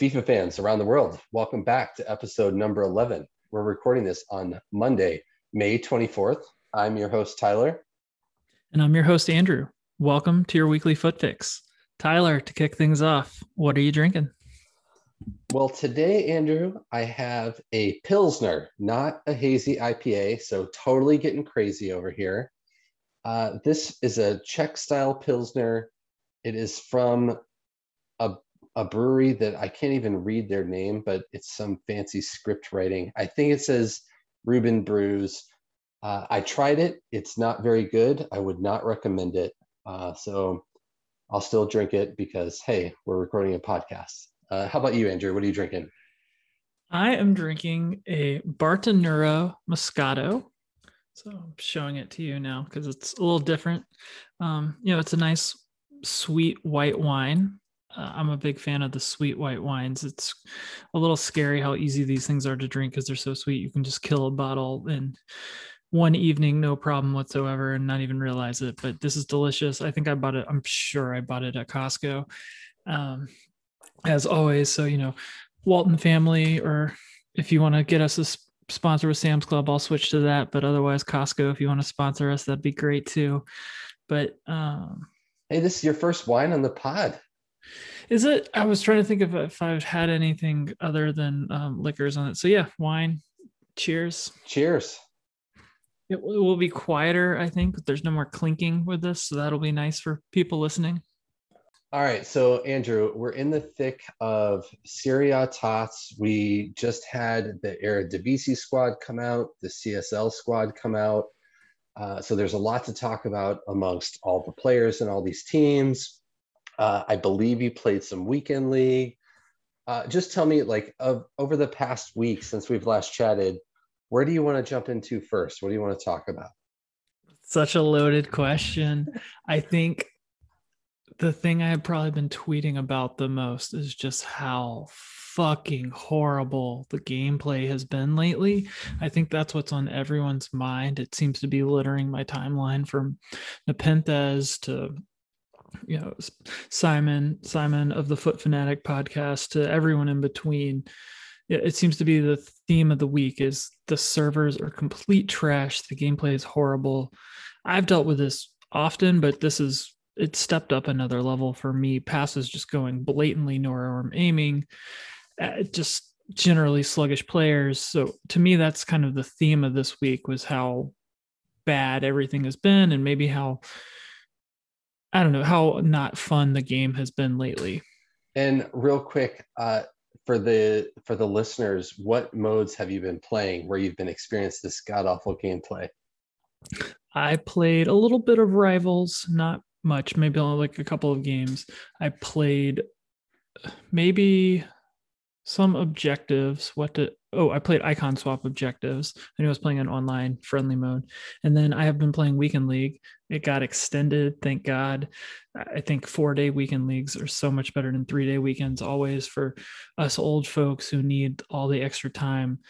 FIFA fans around the world, welcome back to episode number 11. We're recording this on Monday, May 24th. I'm your host, Tyler. And I'm your host, Andrew. Welcome to your weekly foot fix. Tyler, to kick things off, what are you drinking? Well, today, Andrew, I have a Pilsner, not a hazy IPA. So, totally getting crazy over here. Uh, this is a Czech style Pilsner. It is from a a brewery that I can't even read their name, but it's some fancy script writing. I think it says Reuben Brews. Uh, I tried it. It's not very good. I would not recommend it. Uh, so I'll still drink it because, hey, we're recording a podcast. Uh, how about you, Andrew? What are you drinking? I am drinking a Bartenura Moscato. So I'm showing it to you now because it's a little different. Um, you know, it's a nice sweet white wine uh, I'm a big fan of the sweet white wines. It's a little scary how easy these things are to drink because they're so sweet. You can just kill a bottle in one evening, no problem whatsoever, and not even realize it. But this is delicious. I think I bought it. I'm sure I bought it at Costco, um, as always. So you know, Walton family, or if you want to get us a sponsor with Sam's Club, I'll switch to that. But otherwise, Costco, if you want to sponsor us, that'd be great too. But um, hey, this is your first wine on the pod. Is it? I was trying to think of if I've had anything other than um, liquors on it. So yeah, wine. Cheers. Cheers. It, will be quieter, I think. There's no more clinking with this, so that'll be nice for people listening. All right, so Andrew, we're in the thick of Serie A Tots. We just had the Eredivisie squad come out, the CSL squad come out. Uh, so there's a lot to talk about amongst all the players and all these teams. Uh, I believe you played some weekend league. Uh, just tell me, like, of, over the past week since we've last chatted, where do you want to jump into first? What do you want to talk about? Such a loaded question. I think the thing I have probably been tweeting about the most is just how fucking horrible the gameplay has been lately. I think that's what's on everyone's mind. It seems to be littering my timeline from Nepenthez to you know simon simon of the foot fanatic podcast to everyone in between. It seems to be the theme of the week is the servers are complete trash. The gameplay is horrible. I've dealt with this often but this is it stepped up another level for me. Passes just going blatantly nowhere i'm aiming just generally sluggish players. So to me that's kind of the theme of this week was how bad everything has been and maybe how I don't know how not fun the game has been lately. And real quick, uh, for the for the listeners, what modes have you been playing where you've been experienced this god awful gameplay? I played a little bit of Rivals, not much, maybe only like a couple of games. I played maybe some objectives. What to oh, I played icon swap objectives. I knew I was playing an online friendly mode. And then I have been playing weekend league. It got extended, thank God. I think four day weekend leagues are so much better than three day weekends, always for us old folks who need all the extra time.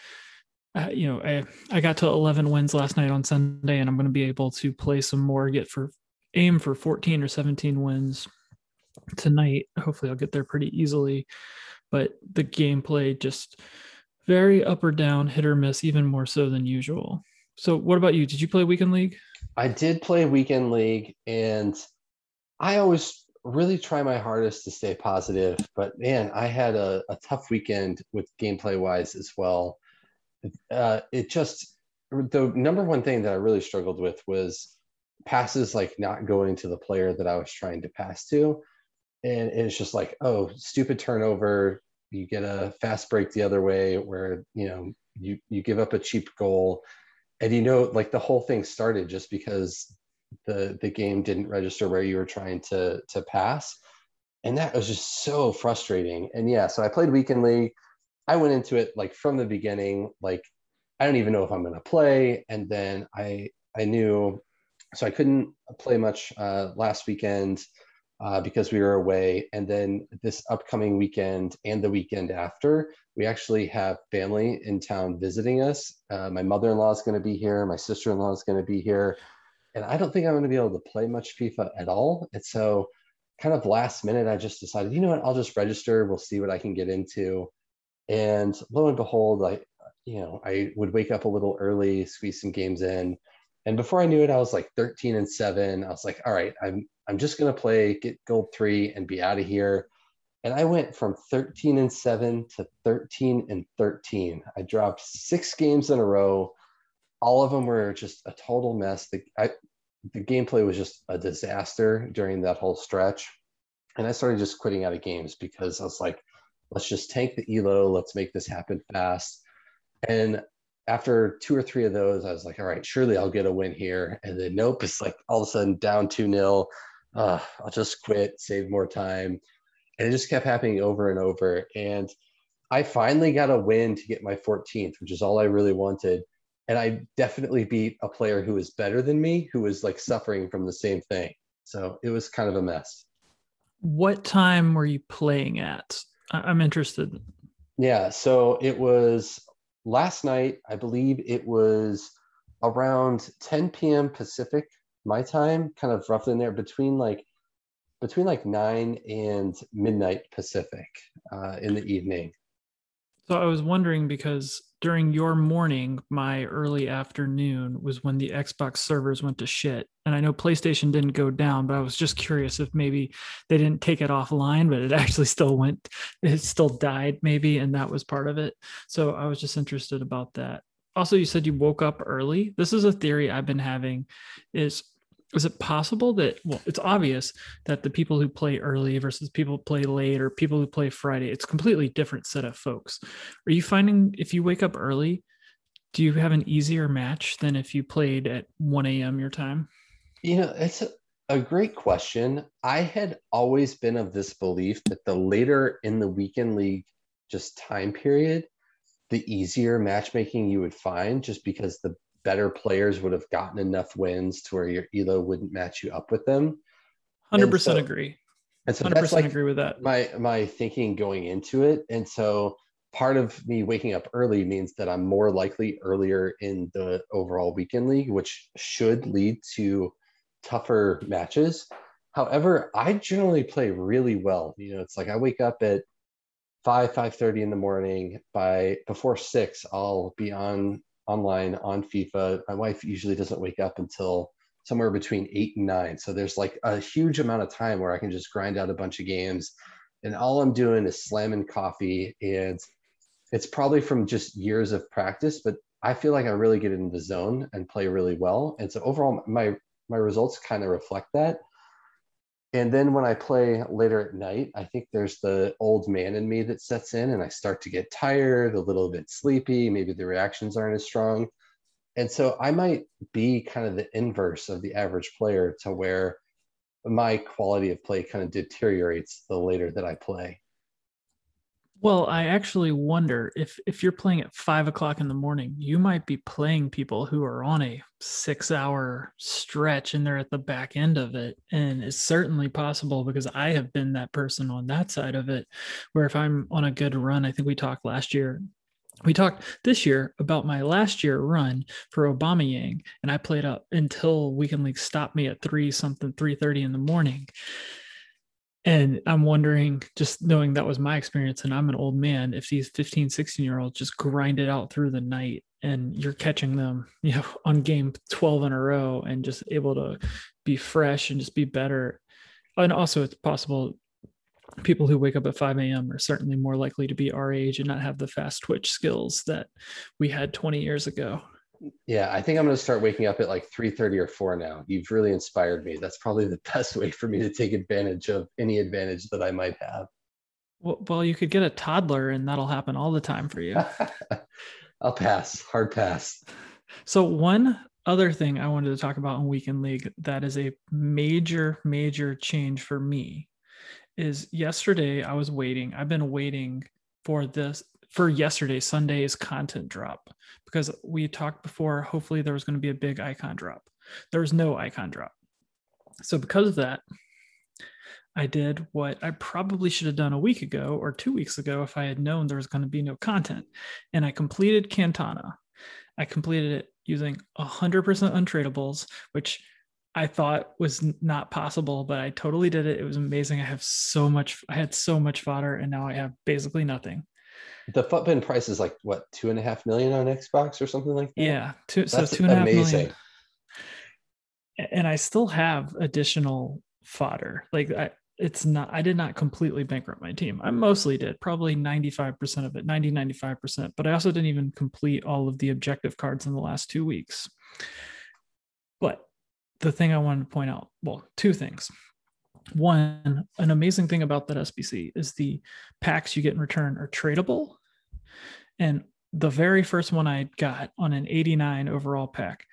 Uh, you know, I, I got to 11 wins last night on Sunday, and I'm going to be able to play some more, get for aim for 14 or 17 wins tonight. Hopefully, I'll get there pretty easily. But the gameplay just very up or down, hit or miss, even more so than usual. So, what about you? Did you play weekend league? I did play weekend league, and I always really try my hardest to stay positive. But man, I had a, a tough weekend with gameplay wise as well. Uh, it just the number one thing that I really struggled with was passes like not going to the player that I was trying to pass to. And it's just like, oh, stupid turnover, you get a fast break the other way where you know you you give up a cheap goal. And you know like the whole thing started just because the the game didn't register where you were trying to to pass. And that was just so frustrating. And yeah so i played weekend league. I went into it like from the beginning like i don't even know if i'm going to play. And then i i knew so i couldn't play much uh, last weekend uh, because we were away. And then this upcoming weekend and the weekend after, we actually have family in town visiting us. Uh, my mother in law is going to be here, my sister in law is going to be here. And I don't think I'm going to be able to play much FIFA at all. And so kind of last minute, I just decided, you know what, I'll just register. We'll see what I can get into. And lo and behold, I, you know, I would wake up a little early, squeeze some games in. And before I knew it, I was like 13 and seven. I was like, all right, I'm I'm just gonna play, get gold three, and be out of here. And I went from 13 and seven to 13 and 13. I dropped six games in a row. All of them were just a total mess. The, I, the gameplay was just a disaster during that whole stretch. And I started just quitting out of games because I was like, let's just tank the elo let's make this happen fast and after two or three of those i was like all right surely i'll get a win here and then nope it's like all of a sudden down 2 nil uh, i'll just quit save more time and it just kept happening over and over and i finally got a win to get my 14th which is all i really wanted and i definitely beat a player who was better than me who was like suffering from the same thing so it was kind of a mess what time were you playing at I'm interested. Yeah, so it was last night. I believe it was around 10 p.m. Pacific, my time, kind of roughly in there between like between like nine and midnight Pacific uh, in the evening. So I was wondering because during your morning, my early afternoon was when the Xbox servers went to shit. And I know PlayStation didn't go down, but I was just curious if maybe they didn't take it offline, but it actually still went, it still died maybe. And that was part of it. So I was just interested about that. Also, you said you woke up early. This is a theory I've been having is is it possible that well it's obvious that the people who play early versus people who play late or people who play friday it's completely different set of folks. Are you finding if you wake up early do you have an easier match than if you played at 1 a.m your time? You know it's a, a great question. I had always been of this belief that the later in the weekend league just time period the easier matchmaking you would find just because the better players would have gotten enough wins to where your elo wouldn't match you up with them. Hundred percent agree. And so 100% that's like agree with that. My my thinking going into it, and so part of me waking up early means that I'm more likely earlier in the overall weekend league, which should lead to tougher matches. However, I generally play really well. You know, it's like I wake up at five five thirty in the morning. By before six, I'll be on online on FIFA. My wife usually doesn't wake up until somewhere between eight and nine. So there's like a huge amount of time where I can just grind out a bunch of games. And all I'm doing is slamming coffee. And it's probably from just years of practice, but I feel like I really get in the zone and play really well. And so overall, my my results kind of reflect that and then when I play later at night, I think there's the old man in me that sets in and I start to get tired, a little bit sleepy. Maybe the reactions aren't as strong. And so I might be kind of the inverse of the average player to where my quality of play kind of deteriorates the later that I play. Well, I actually wonder if if you're playing at five o'clock in the morning, you might be playing people who are on a six hour stretch and they're at the back end of it. And it's certainly possible because I have been that person on that side of it, where if I'm on a good run, I think we talked last year. We talked this year about my last year run for Aubameyang, and I played up until Weekend League stopped me at three something, three thirty in the morning and i'm wondering just knowing that was my experience and i'm an old man if these 15 16 year olds just grind it out through the night and you're catching them you know on game 12 in a row and just able to be fresh and just be better. And also it's possible people who wake up at 5 a.m are certainly more likely to be our age and not have the fast twitch skills that we had 20 years ago yeah, I think I'm going to start waking up at like 3:30 or 4 now. You've really inspired me. That's probably the best way for me to take advantage of any advantage that I might have. Well, well you could get a toddler and that'll happen all the time for you. I'll pass. Hard pass. So one other thing I wanted to talk about in Weekend League that is a major major change for me is yesterday I was waiting. I've been waiting for this for yesterday Sunday's content drop because we talked before hopefully there was going to be a big icon drop. There was no icon drop. So because of that, I did what I probably should have done a week ago or 2 weeks ago if I had known there was going to be no content. And I completed Cantana. I completed it using 100% untradables, which I thought was not possible, but I totally did it. It was amazing. I have so much, I had so much fodder, and now I have basically nothing. The FUT price is like what two and a half million on Xbox or something like that. Yeah, two, so two and a half amazing. million. And I still have additional fodder. Like I, it's not. I did not completely bankrupt my team. I mostly did, probably ninety five percent of it, 90 95 percent. But I also didn't even complete all of the objective cards in the last two weeks. But the thing I wanted to point out, well, two things. One, an amazing thing about that SBC is the packs you get in return are tradable. And the very first one I got on an 89 overall pack,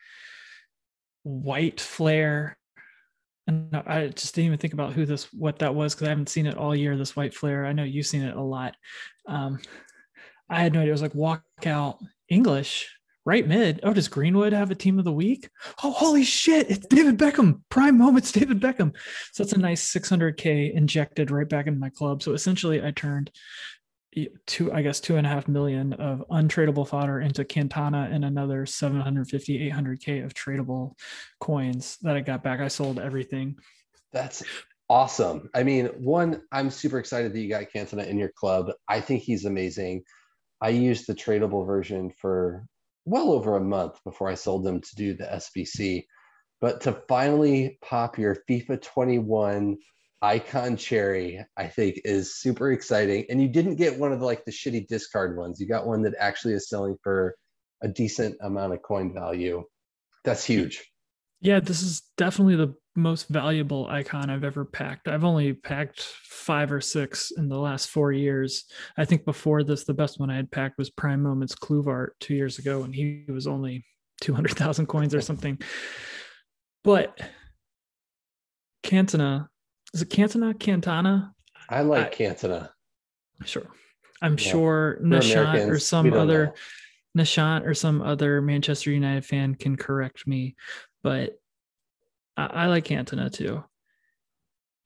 white flare. And I just didn't even think about who this, what that was, because I haven't seen it all year. This white flare. I know you've seen it a lot. Um, I had no idea. It was like walk out English right mid. Oh, does Greenwood have a team of the week? Oh, holy shit! It's David Beckham. Prime moments, David Beckham. So it's a nice 600k injected right back into my club. So essentially, I turned two, I guess, two and a half million of untradeable fodder into Cantana and another 750, 800k of tradable coins that I got back. I sold everything. That's awesome. I mean, one, I'm super excited that you got Cantona in your club. I think he's amazing. I used the tradable version for well over a month before I sold them to do the SBC. But to finally pop your FIFA 21 icon cherry, I think is super exciting. And you didn't get one of the like the shitty discard ones. You got one that actually is selling for a decent amount of coin value. That's huge. Yeah, this is definitely the most valuable icon I've ever packed. I've only packed five or six in the last four years. I think before this, the best one I had packed was Prime Moments Kluivert two years ago, and he was only 200,000 coins or something. But Cantona, is it Cantona? Cantana? I like I, Cantona. Sure. I'm yeah. sure Nishant or some other know. Nishant or some other Manchester United fan can correct me, but I, like Cantona too.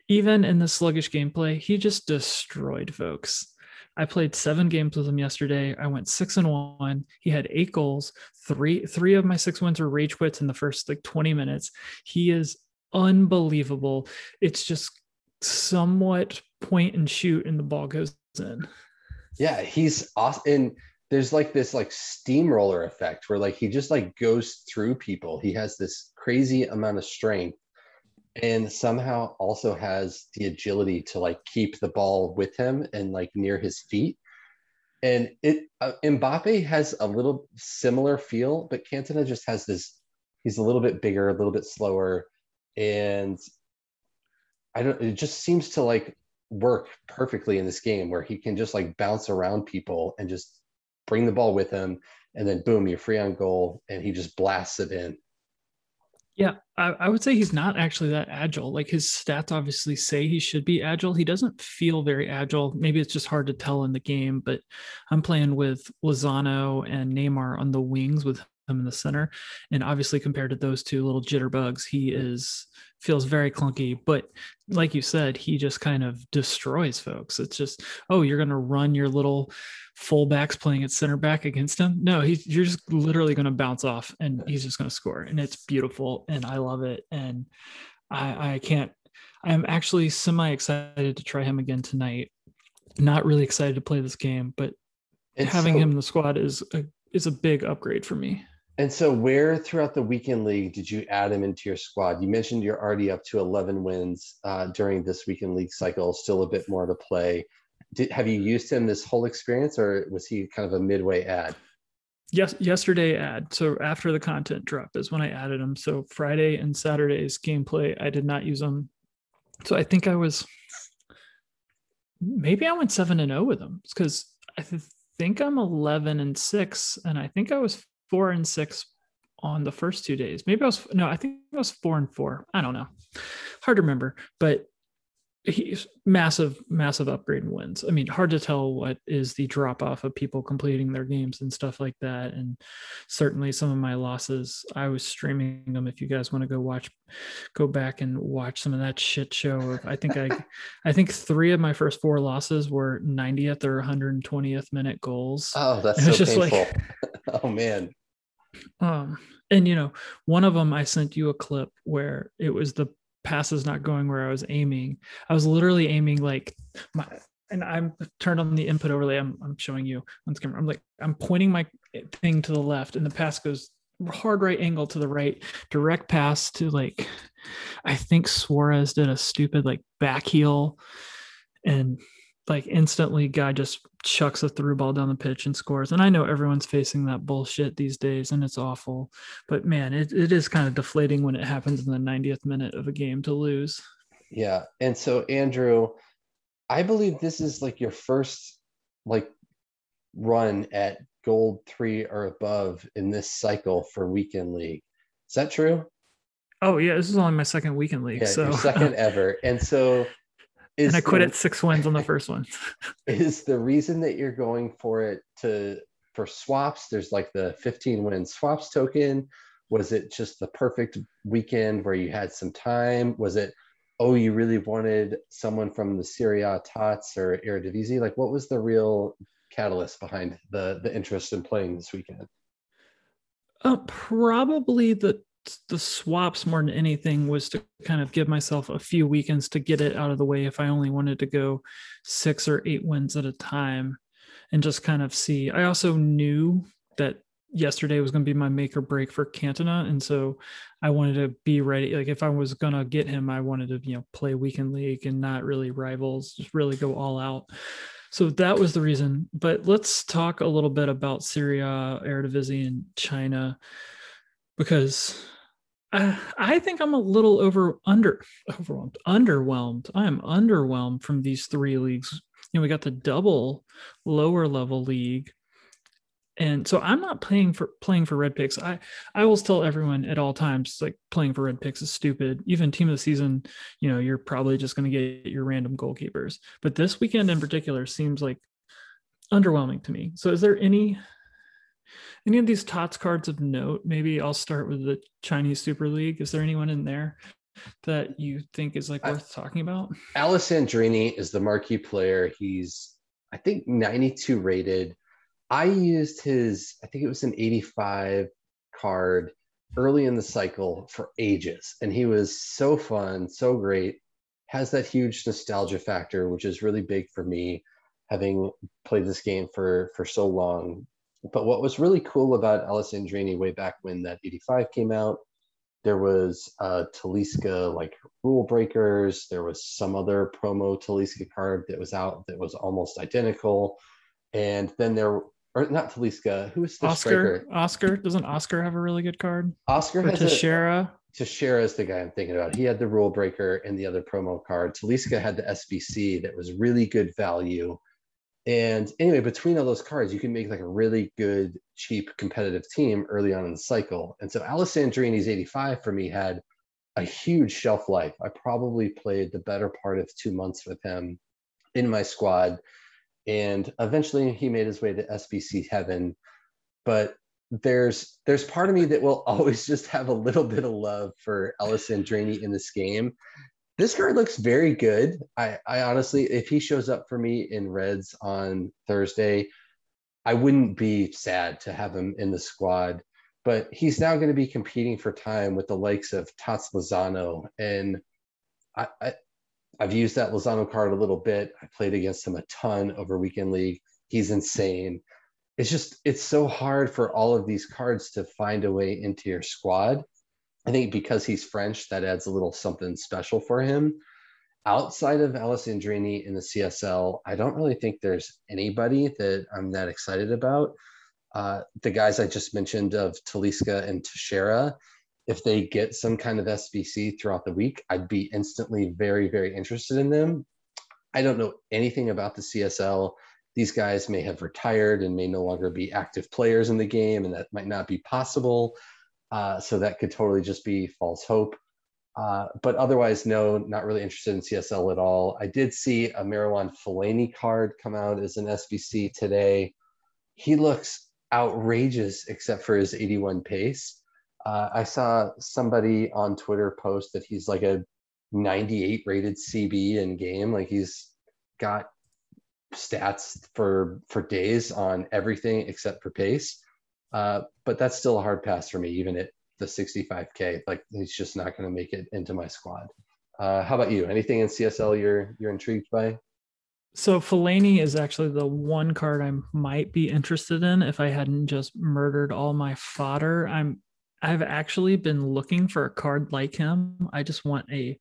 Even in the sluggish gameplay, he just destroyed folks. I played seven games with him yesterday. I went six and one. He had eight goals. Three three of my six wins were rage quits in the first like 20 minutes. He is unbelievable. It's just somewhat point and shoot and the ball goes in. Yeah, he's awesome. And there's like this like steamroller effect where like he just like goes through people. He has this crazy amount of strength and somehow also has the agility to like keep the ball with him and like near his feet. And it uh, Mbappe has a little similar feel, but Cantona just has this. He's a little bit bigger, a little bit slower, and I don't. It just seems to like work perfectly in this game where he can just like bounce around people and just bring the ball with him, and then boom, you're free on goal, and he just blasts it in. Yeah, I, I, would say he's not actually that agile. Like his stats obviously say he should be agile. He doesn't feel very agile. Maybe it's just hard to tell in the game, but I'm playing with Lozano and Neymar on the wings with him in the center. And obviously compared to those two little jitterbugs, he is feels very clunky. But like you said, he just kind of destroys folks. It's just, oh, you're gonna run your little fullbacks playing at center back against him. No, he's you're just literally going to bounce off and he's just going to score, and it's beautiful, and I love it, and I I can't. I'm actually semi excited to try him again tonight. Not really excited to play this game, but it's having so, him in the squad is a is a big upgrade for me. And so, where throughout the weekend league did you add him into your squad? You mentioned you're already up to 11 wins uh, during this weekend league cycle. Still a bit more to play did, have you used him this whole experience or was he kind of a midway ad? Yes, yesterday ad. So after the content drop is when I added him. So Friday and Saturday's gameplay, I did not use them. So I think I was maybe I went seven and zero with them because I th- think I'm eleven and six, and I think I was four and six on the first two days. Maybe I was no, I think I was four and four. I don't know, hard to remember. But he's massive, massive upgrade wins. I mean, hard to tell what is the drop off of people completing their games and stuff like that. And certainly some of my losses, I was streaming them. If you guys want to go watch, go back and watch some of that shit show. I think I, I think three of my first four losses were 90th or 120th minute goals. Oh, that's so painful. Like, oh man. Um, and you know, one of them I sent you a clip where it was the passes not going where I was aiming. I was literally aiming like my and I'm turned on the input overlay. I'm, I'm showing you on the camera. I'm like, I'm pointing my thing to the left and the pass goes hard right angle to the right, direct pass to like, I think Suarez did a stupid like back heel and like instantly guy just chucks a through ball down the pitch and scores. And I know everyone's facing that bullshit these days and it's awful, but man, it, it is kind of deflating when it happens in the 90th minute of a game to lose. Yeah. And so Andrew, I believe this is like your first like run at gold three or above in this cycle for weekend league. Is that true? Oh yeah, this is only my second weekend league. Yeah, so second ever. And so is and I quit the, at six wins on the first one. is the reason that you're going for it to for swaps? There's like the 15 win swaps token. Was it just the perfect weekend where you had some time? Was it oh you really wanted someone from the Serie A Tots or Eredivisie? Like what was the real catalyst behind the the interest in playing this weekend? Uh, probably the the swaps more than anything was to kind of give myself a few weekends to get it out of the way if I only wanted to go six or eight wins at a time and just kind of see. I also knew that yesterday was going to be my make or break for Cantona. And so I wanted to be ready. Like if I was going to get him, I wanted to, you know, play weekend league and not really rivals, just really go all out. So that was the reason. But let's talk a little bit about Serie A, Eredivisie, and China because uh, I think I'm a little over under overwhelmed, underwhelmed. I am underwhelmed from these three leagues. You know, we got the double lower level league, and so I'm not playing for playing for red picks. I I always tell everyone at all times like playing for red picks is stupid. Even team of the season, you know, you're probably just going to get your random goalkeepers. But this weekend in particular seems like underwhelming to me. So is there any any of these tots cards of note? Maybe I'll start with the Chinese Super League. Is there anyone in there that you think is like worth I, talking about? Alessandrini is the marquee player. He's I think 92 rated. I used his, I think it was an 85 card early in the cycle for ages. And he was so fun, so great, has that huge nostalgia factor, which is really big for me, having played this game for for so long but what was really cool about Alessandrini way back when that 85 came out, there was uh, Talisca like rule breakers. There was some other promo Talisca card that was out that was almost identical. And then there, or not Talisca, Who is the Oscar? striker? Oscar doesn't Oscar have a really good card? Oscar or has Teixeira. A, Teixeira is the guy I'm thinking about. He had the rule breaker and the other promo card. Talisca had the SBC that was really good value and anyway, between all those cards, you can make like a really good, cheap, competitive team early on in the cycle. And so Alessandrini's 85 for me had a huge shelf life. I probably played the better part of two months with him in my squad. And eventually he made his way to SBC heaven. But there's there's part of me that will always just have a little bit of love for Alessandrini in this game this card looks very good. I, I honestly, if he shows up for me in Reds on Thursday, I wouldn't be sad to have him in the squad. But he's now going to be competing for time with the likes of Tots Lozano. And I, I, I've used that Lozano card a little bit. I played against him a ton over Weekend League. He's insane. It's just, it's so hard for all of these cards to find a way into your squad. I think because he's French, that adds a little something special for him. Outside of Alessandrini in the CSL, I don't really think there's anybody that I'm that excited about. Uh, the guys I just mentioned of Talisca and Teixeira, if they get some kind of SBC throughout the week, I'd be instantly very, very interested in them. I don't know anything about the CSL. These guys may have retired and may no longer be active players in the game, and that might not be possible. Uh, so that could totally just be false hope. Uh, but otherwise, no, not really interested in CSL at all. I did see a Marouane Fellaini card come out as an SBC today. He looks outrageous except for his 81 pace. Uh, I saw somebody on Twitter post that he's like a 98 rated CB in game. Like he's got stats for for days on everything except for pace. Uh, but that's still a hard pass for me, even at the 65k. Like he's just not going to make it into my squad. Uh, how about you? Anything in CSL you're you're intrigued by? So Fellaini is actually the one card I might be interested in if I hadn't just murdered all my fodder. I'm I've actually been looking for a card like him. I just want a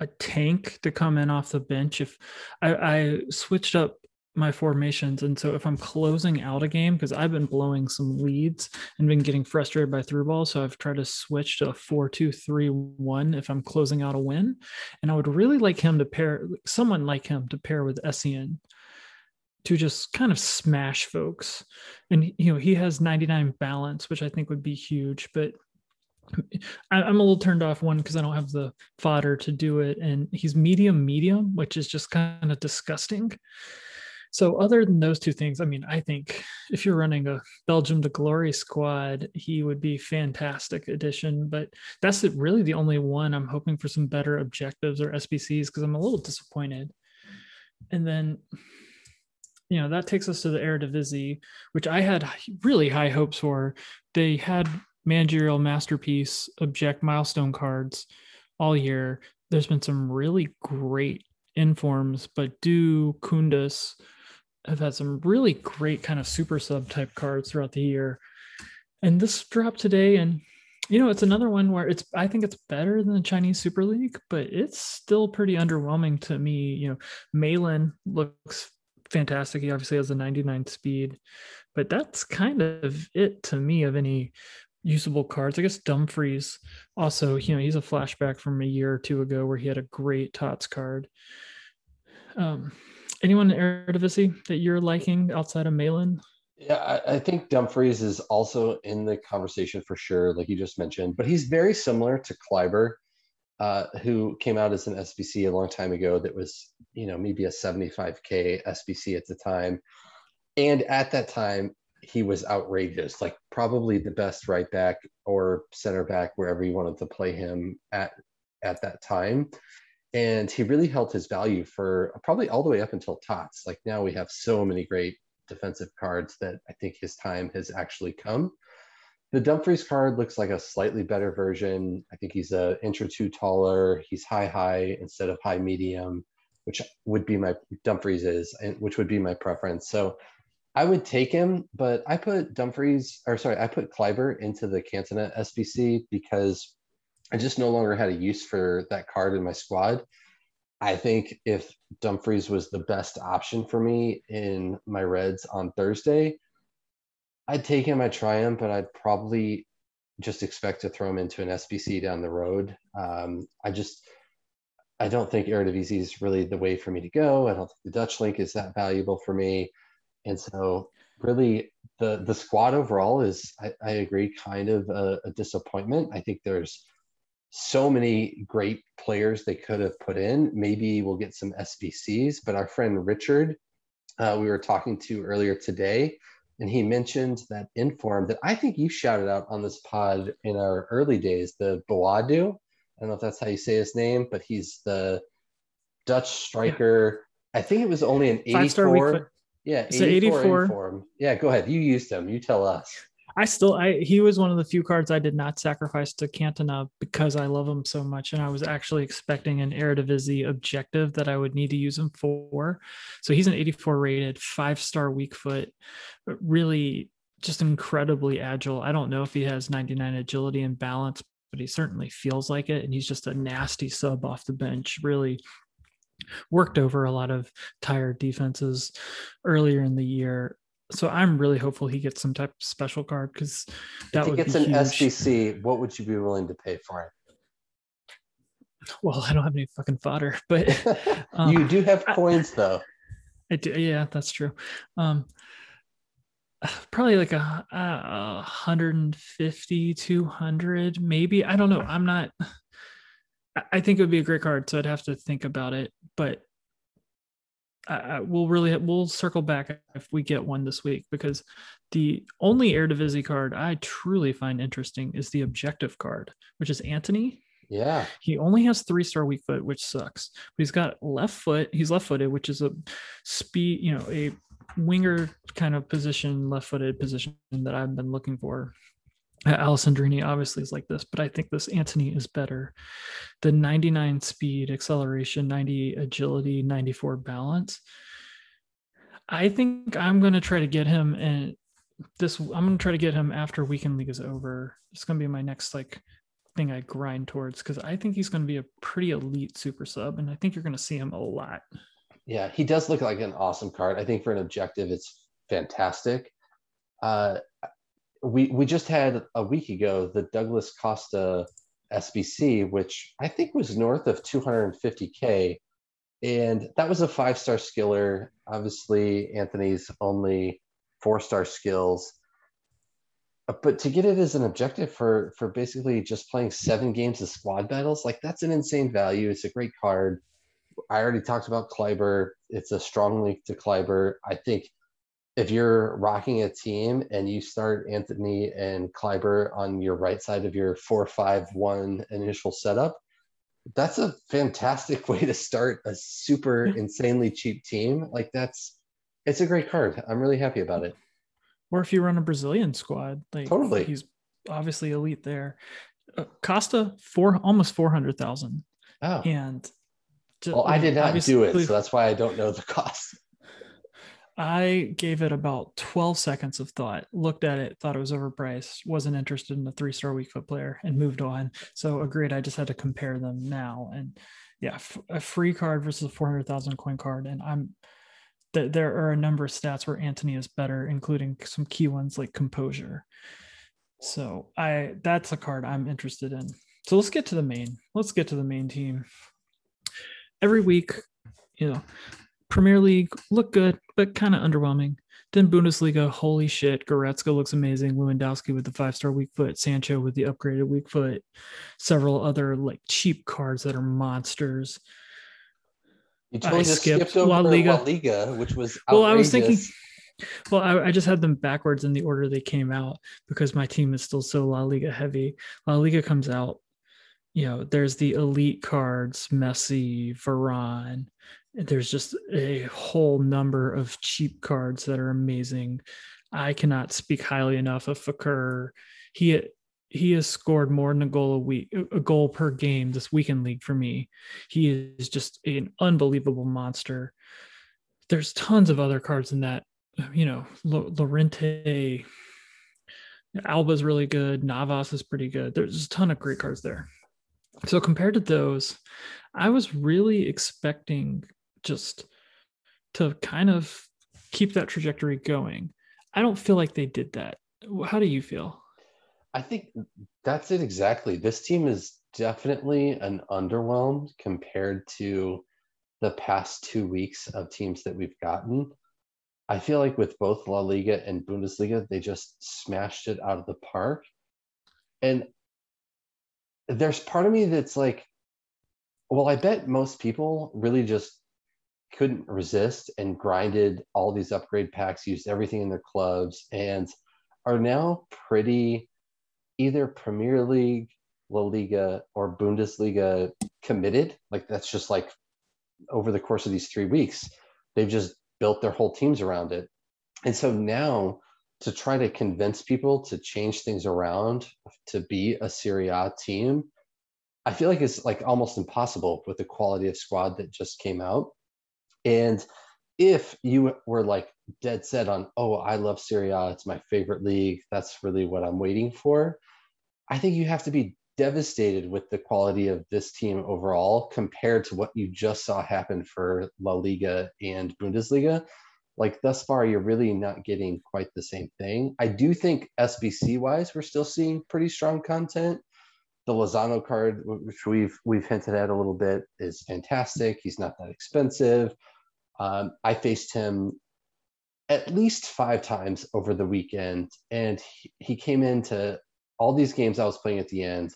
a tank to come in off the bench. If I, I switched up my formations. And so if I'm closing out a game, because I've been blowing some leads and been getting frustrated by through balls, so I've tried to switch to a four, two, three, one if I'm closing out a win. And I would really like him to pair someone like him to pair with Essien to just kind of smash folks. And you know, he has 99 balance, which I think would be huge, but I'm a little turned off one because I don't have the fodder to do it. And he's medium medium, which is just kind of disgusting. So other than those two things, I mean, I think if you're running a Belgium to Glory squad, he would be fantastic addition. But that's really the only one I'm hoping for some better objectives or SBCs because I'm a little disappointed. And then, you know, that takes us to the Eredivisie, which I had really high hopes for. They had managerial masterpiece object milestone cards all year. There's been some really great informs, but do Kundus have had some really great kind of super sub type cards throughout the year. And this dropped today, and you know, it's another one where it's I think it's better than the Chinese Super League, but it's still pretty underwhelming to me. You know, Malen looks fantastic. He obviously has a 99 speed, but that's kind of it to me of any usable cards. I guess Dumfries also, you know, he's a flashback from a year or two ago where he had a great Tots card. Um, anyone in Eredivisie that you're liking outside of Malen? Yeah, I, I, think Dumfries is also in the conversation for sure, like you just mentioned, but he's very similar to Klaiber, uh, who came out as an SBC a long time ago that was, you know, maybe a 75K SBC at the time. And at that time, he was outrageous, like probably the best right back or center back, wherever you wanted to play him at at that time and he really held his value for probably all the way up until tots. Like now we have so many great defensive cards that i think his time has actually come. The dumfries card looks like a slightly better version. I think he's an inch or two taller. He's high high instead of high medium which would be my dumfries is and which would be my preference. So I would take him, but I put Dumfries, or sorry, I put Klaiber into the Cantona SBC because I just no longer had a use for that card in my squad. I think if Dumfries was the best option for me in my Reds on Thursday, I'd take him, I'd try him, but I'd probably just expect to throw him into an SBC down the road. Um, I just, I don't think Eredivisie is really the way for me to go. I don't think the Dutch link is that valuable for me. And so really the, the squad overall is, I, I agree, kind of a, a disappointment. I think there's so many great players they could have put in. Maybe we'll get some SBCs, but our friend Richard, uh, we were talking to earlier today, and he mentioned that inform that I think you shouted out on this pod in our early days, the Boadu. I don't know if that's how you say his name, but he's the Dutch striker. I think it was only an 84. Yeah, 84, 84. Inform. Yeah, go ahead. You used him. You tell us. I still I he was one of the few cards I did not sacrifice to Cantona because I love him so much and I was actually expecting an Eredivisie objective that I would need to use him for. So he's an 84 rated, five star weak foot, really just incredibly agile. I don't know if he has 99 agility and balance, but he certainly feels like it and he's just a nasty sub off the bench. Really worked over a lot of tired defenses earlier in the year so I'm really hopeful he gets some type of special card because that if he would gets an huge. SBC. What would you be willing to pay for it? Well, I don't have any fucking fodder, but um, you do have coins I, though. I do, yeah, that's true. Um, probably like a, a 150, 200, maybe. I don't know. I'm not. I think it would be a great card, so I'd have to think about it. But uh, we'll really we'll circle back if we get one this week because the only Eredivisie card I truly find interesting is the objective card, which is Antony. Yeah, he only has three star weak foot, which sucks. But he's got left foot. He's left footed, which is a speed, you know, a winger kind of position, left footed position that I've been looking for. Uh, Alessandrini obviously is like this, but I think this Antony is better. The 99 speed, acceleration, 90 agility, 94 balance. I think I'm going to try to get him and this I'm going to try to get him after weekend league is over. It's going to be my next like thing I grind towards because I think he's going to be a pretty elite super sub, and I think you're going to see him a lot. Yeah, he does look like an awesome card. I think for an objective, it's fantastic. Uh, we we just had a week ago the Douglas Costa SBC, which I think was north of 250k, and that was a five star skiller. Obviously, Antony's only four star skills, uh, but to get it as an objective for for basically just playing seven games of squad battles, like that's an insane value. It's a great card. I already talked about Klaiber. It's a strong link to Klaiber. I think if you're rocking a team and you start Antony and Klaiber on your right side of your four five one initial setup, that's a fantastic way to start a super insanely cheap team. Like that's it's a great card. I'm really happy about it. Or if you run a Brazilian squad, like totally, he's obviously elite there. Uh, Costa four almost four hundred thousand. Oh, and well, I did not do it, so that's why I don't know the cost. I gave it about 12 seconds of thought, looked at it, thought it was overpriced, wasn't interested in a three star weak foot player, and moved on. So, agreed. I just had to compare them now. And yeah, f- a free card versus a 400,000 coin card. And I'm, th- there are a number of stats where Antony is better, including some key ones like composure. So, I, that's a card I'm interested in. So, let's get to the main. Let's get to the main team. Every week, you know, Premier League look good, but kind of underwhelming. Then Bundesliga, holy shit, Goretzka looks amazing. Lewandowski with the five star weak foot, Sancho with the upgraded weak foot, several other like cheap cards that are monsters. You totally I just skipped, skipped over La Liga. La Liga, which was outrageous. well. I was thinking. Well, I, I, just had them backwards in the order they came out because my team is still so La Liga heavy. La Liga comes out, you know, there's the elite cards, Messi, Varane, there's just a whole number of cheap cards that are amazing. I cannot speak highly enough of Fekir. He he has scored more than a goal a week, a goal per game this weekend league for me. He is just an unbelievable monster. There's tons of other cards in that. You know, Llorente, Alba's really good. Navas is pretty good. There's a ton of great cards there. So compared to those, I was really expecting just to kind of keep that trajectory going. I don't feel like they did that. How do you feel? I think that's it exactly. This team is definitely an underwhelmed compared to the past two weeks of teams that we've gotten. I feel like with both La Liga and Bundesliga, they just smashed it out of the park. And there's part of me that's like, well, I bet most people really just couldn't resist and grinded all these upgrade packs, used everything in their clubs, and are now pretty either Premier League, La Liga, or Bundesliga committed. Like that's just like over the course of these three weeks, they've just built their whole teams around it. And so now to try to convince people to change things around to be a Serie A team, I feel like it's like almost impossible with the quality of squad that just came out. And if you were like dead set on, oh, I love Serie A, it's my favorite league, that's really what I'm waiting for, I think you have to be devastated with the quality of this team overall compared to what you just saw happen for La Liga and Bundesliga. Like thus far, you're really not getting quite the same thing. I do think SBC wise, we're still seeing pretty strong content. The Lozano card, which we've we've hinted at a little bit, is fantastic. He's not that expensive. Um, I faced him at least five times over the weekend, and he, he came into all these games I was playing at the end,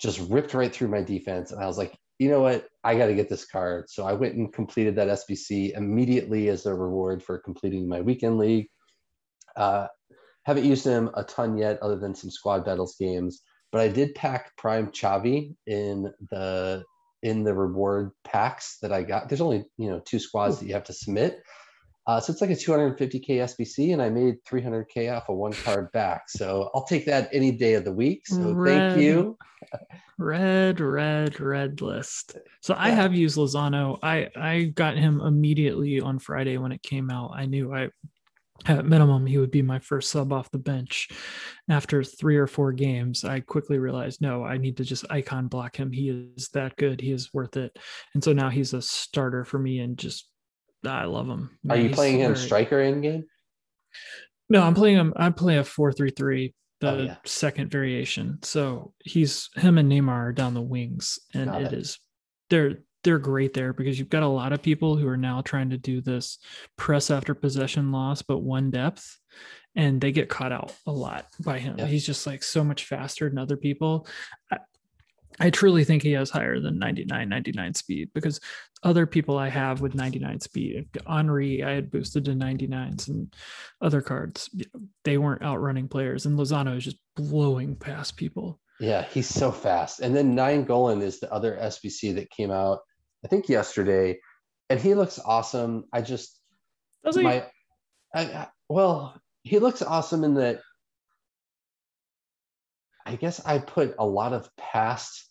just ripped right through my defense, and I was like, you know what, I got to get this card. So I went and completed that SBC immediately as a reward for completing my weekend league. Uh, haven't used him a ton yet, other than some squad battles games. But I did pack Prime Xavi in the in the reward packs that I got. There's only you know two squads that you have to submit. Uh, so it's like a 250k SBC, and I made 300k off a one card back. So I'll take that any day of the week. So Red. thank you. Red, red, red list. So I have used Lozano. I I got him immediately on Friday when it came out. I knew I at minimum he would be my first sub off the bench. After three or four games, I quickly realized no, I need to just icon block him. He is that good. He is worth it. And so now he's a starter for me and just I love him. Are you playing him very- striker in game? No, I'm playing him. I play a four three three, the Oh, yeah. second variation. So he's him and Neymar are down the wings, and it it. is they're they're great there because you've got a lot of people who are now trying to do this press after possession loss, but one depth, and they get caught out a lot by him. Yeah. He's just like so much faster than other people. I, I truly think he has higher than 99, 99 speed because other people I have with 99 speed, Henri, I had boosted to 99s and other cards, they weren't outrunning players. And Lozano is just blowing past people. Yeah, he's so fast. And then Nainggolan is the other SBC that came out, I think yesterday, and he looks awesome. I just Does he? my, I, well, he looks awesome in that. I guess I put a lot of past.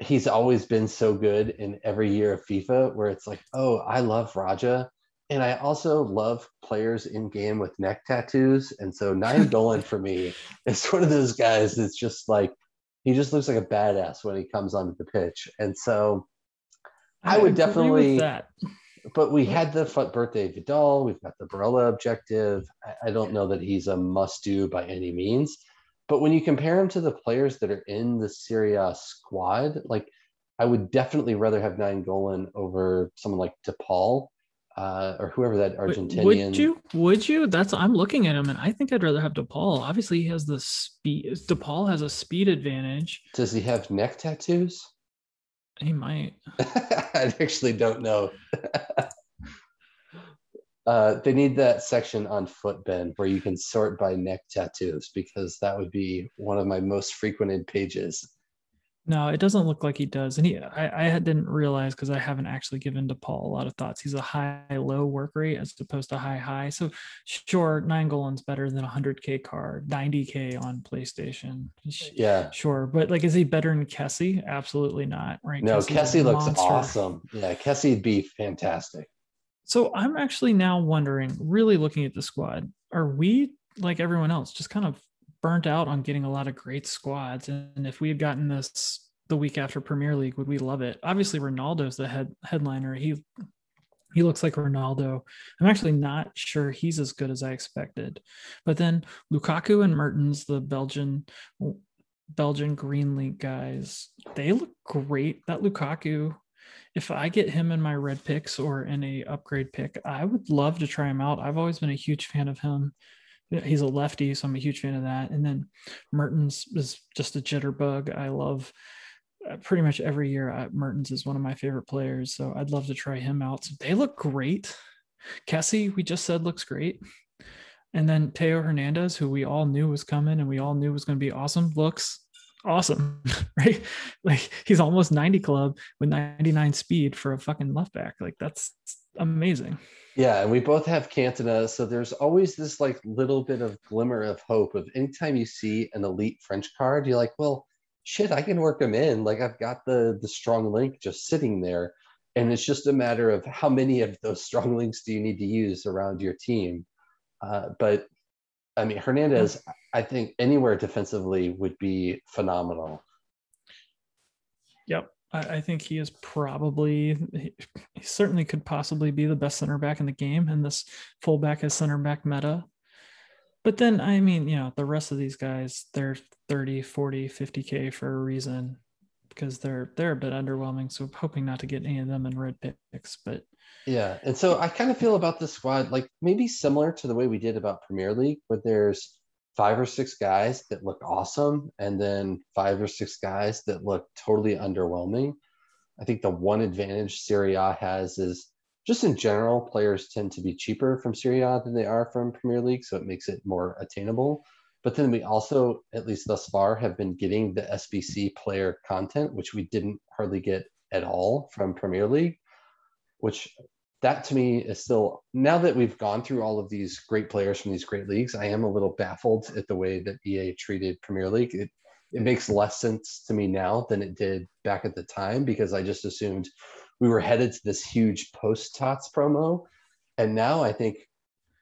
He's always been so good in every year of FIFA, where it's like, oh, I love Radja, and I also love players in game with neck tattoos, and so Nainggolan for me is one of those guys that's just like, he just looks like a badass when he comes onto the pitch, and so I would definitely- that. but we had the birthday Vidal. We've got the Barella objective. I, I don't know that he's a must do by any means. But when you compare him to the players that are in the Serie A squad, like I would definitely rather have Nainggolan over someone like De Paul uh, or whoever that Argentinian. Would you? Would you? That's I'm looking at him, and I think I'd rather have De Paul. Obviously, he has the speed. De Paul has a speed advantage. Does he have neck tattoos? He might. I actually don't know. uh, they need that section on FUTBIN where you can sort by neck tattoos because that would be one of my most frequented pages. No, it doesn't look like he does. And he, I, I didn't realize because I haven't actually given De Paul a lot of thoughts. He's a high low work rate as opposed to high high. So sure, Nainggolan's better than a hundred K card, 90K on PlayStation. Yeah. Sure. But like, is he better than Kessie? Absolutely not. Right. No, Kessie's Kessie looks monster. awesome. Yeah, Kessie'd be fantastic. So I'm actually now wondering, really looking at the squad, are we like everyone else, just kind of burnt out on getting a lot of great squads? And if we had gotten this the week after Premier League, would we love it? Obviously, Ronaldo's the head headliner. He he looks like Ronaldo. I'm actually not sure he's as good as I expected. But then Lukaku and Mertens, the Belgian Belgian Green League guys, they look great. That Lukaku, if I get him in my red picks or in a upgrade pick, I would love to try him out. I've always been a huge fan of him. He's a lefty, so I'm a huge fan of that. And then Mertens is just a jitterbug. I love uh, pretty much every year. Uh, Mertens is one of my favorite players, so I'd love to try him out. So they look great. Kessie, we just said looks great. And then Theo Hernandez, who we all knew was coming and we all knew was going to be awesome, looks awesome, right? Like he's almost 90 club with 99 speed for a fucking left back. Like that's amazing. Yeah, and we both have Cantona, so there's always this like little bit of glimmer of hope of anytime you see an elite French card, you're like, well, shit, I can work them in. Like I've got the the strong link just sitting there, and it's just a matter of how many of those strong links do you need to use around your team. Uh, but I mean, Hernandez, I think anywhere defensively would be phenomenal. Yep. I, I think he is probably, he, he certainly could possibly be the best center back in the game in this fullback as center back meta. But then, I mean, you know, the rest of these guys, they're 30, 40, 50K for a reason because they're they're a bit underwhelming. So I'm hoping not to get any of them in red picks. But Yeah, and so I kind of feel about the squad like maybe similar to the way we did about Premier League, where there's five or six guys that look awesome, and then five or six guys that look totally underwhelming. I think the one advantage Serie A has is just in general, players tend to be cheaper from Serie A than they are from Premier League, so it makes it more attainable. But then we also, at least thus far, have been getting the SBC player content, which we didn't hardly get at all from Premier League, which that to me is still now that we've gone through all of these great players from these great leagues, I am a little baffled at the way that EA treated Premier League. It it makes less sense to me now than it did back at the time because I just assumed we were headed to this huge post tots promo. And now I think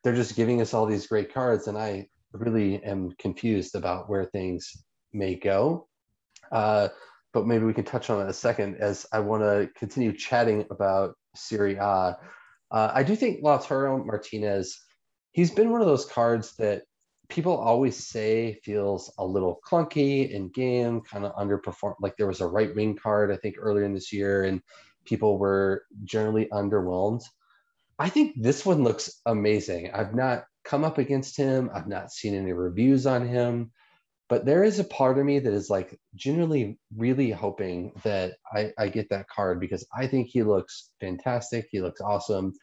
they're just giving us all these great cards, and I really am confused about where things may go. Uh, but maybe we can touch on it in a second as I want to continue chatting about Serie A. Uh, I do think Lautaro Martinez, he's been one of those cards that people always say feels a little clunky in game, kind of underperformed. Like there was a right wing card, I think, earlier in this year, and people were generally underwhelmed. I think this one looks amazing. I've not come up against him, I've not seen any reviews on him, but there is a part of me that is like genuinely really hoping that I, I get that card because I think he looks fantastic. He looks awesome.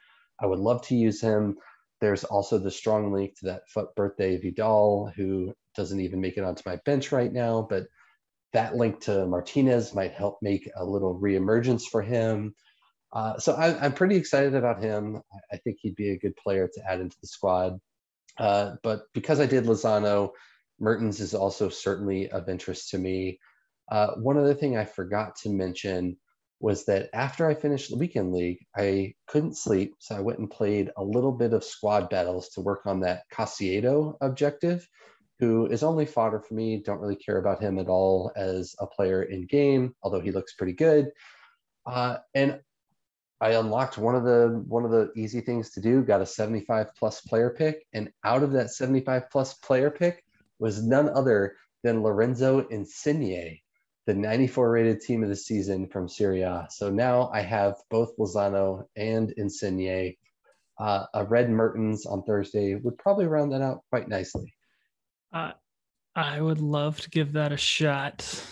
I would love to use him. There's also the strong link to that foot birthday Vidal, who doesn't even make it onto my bench right now, but that link to Martinez might help make a little reemergence for him. Uh, so I, am pretty excited about him. I think he'd be a good player to add into the squad. Uh, but because I did Lozano, Mertens is also certainly of interest to me. Uh, one other thing I forgot to mention was that after I finished the weekend league, I couldn't sleep. So I went and played a little bit of squad battles to work on that Caicedo objective, who is only fodder for me. Don't really care about him at all as a player in game, although he looks pretty good. Uh, and I unlocked one of the one of the easy things to do, got a 75 plus player pick, and out of that 75 plus player pick was none other than Lorenzo Insigne the 94 rated team of the season from Serie A. So now I have both Lozano and Insigne. Uh, a red Mertens on Thursday would probably round that out quite nicely. Uh, I would love to give that a shot.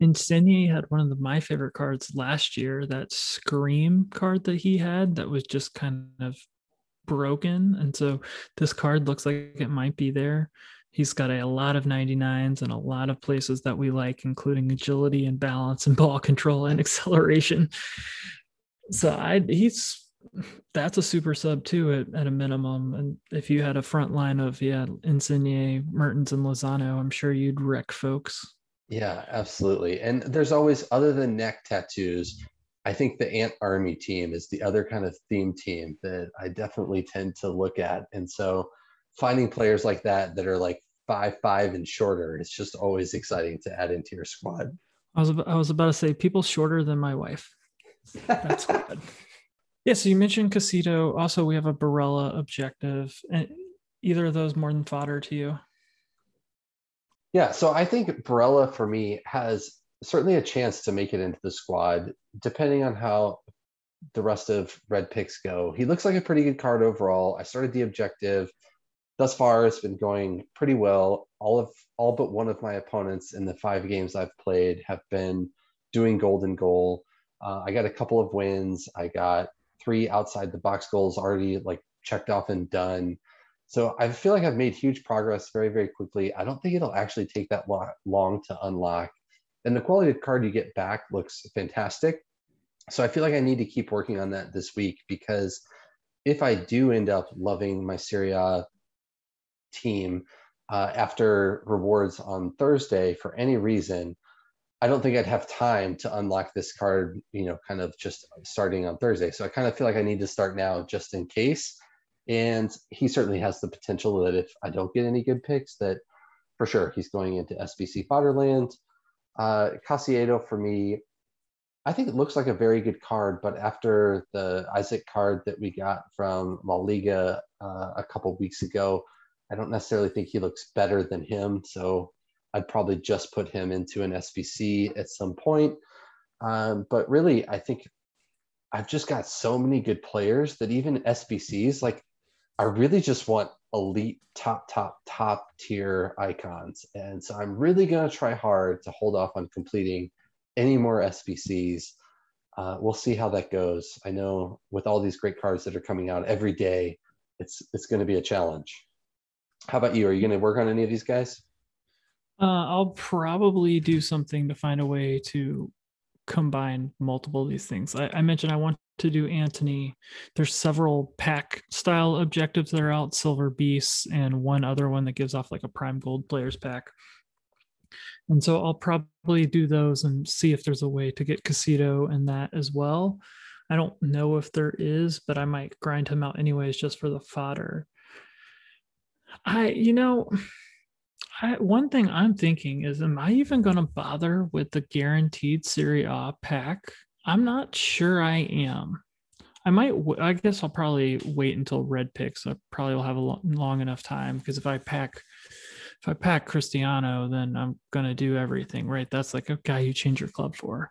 Insigne had one of the, my favorite cards last year, that Scream card that he had that was just kind of broken. And so this card looks like it might be there. He's got a, lot of 99s and a lot of places that we like, including agility and balance and ball control and acceleration. So I he's that's a super sub too at, at a minimum. And if you had a front line of yeah, Insigne, Mertens, and Lozano, I'm sure you'd wreck folks. Yeah, absolutely. And there's always other than neck tattoos, I think the Ant Army team is the other kind of theme team that I definitely tend to look at. And so finding players like that that are like five five and shorter it's just always exciting to add into your squad. I was i was about to say people shorter than my wife. That's good yeah so you mentioned Caicedo. also we have a barella objective. And either of those more than fodder to you? Yeah so i think barella for me has certainly a chance to make it into the squad depending on how the rest of red picks go. He looks like a pretty good card overall. I started the objective thus far it's been going pretty well. All of all but one of my opponents in the five games I've played have been doing golden goal. Uh, I got a couple of wins. I got three outside the box goals already like checked off and done. So I feel like I've made huge progress very, very quickly. I don't think it'll actually take that long to unlock. And the quality of card you get back looks fantastic. So I feel like I need to keep working on that this week because if I do end up loving my Serie A team uh, after rewards on Thursday for any reason, I don't think I'd have time to unlock this card, you know, kind of just starting on Thursday. So I kind of feel like I need to start now just in case. And he certainly has the potential that if I don't get any good picks, that for sure he's going into SBC Fodderland. Uh, Caicedo for me, I think it looks like a very good card, but after the Isaac card that we got from La Liga uh, a couple weeks ago, I don't necessarily think he looks better than him. So I'd probably just put him into an SBC at some point. Um, but really, I think I've just got so many good players that even SBCs, like, I really just want elite, top, top, top tier icons. And so I'm really going to try hard to hold off on completing any more SBCs. Uh, we'll see how that goes. I know with all these great cards that are coming out every day, it's it's going to be a challenge. How about you? Are you going to work on any of these guys? Uh, I'll probably do something to find a way to combine multiple of these things. I, I, mentioned I want to do Antony. There's several pack style objectives that are out, Silver Beasts, and one other one that gives off like a Prime Gold Players pack. And so I'll probably do those and see if there's a way to get Caicedo and that as well. I don't know if there is, but I might grind him out anyways just for the fodder. I, you know, I, one thing I'm thinking is, am I even going to bother with the guaranteed Serie A pack? I'm not sure I am. I might, I guess I'll probably wait until red picks. I probably will have a long, long enough time because if I pack, if I pack Cristiano, then I'm going to do everything, right? That's like a guy you change your club for.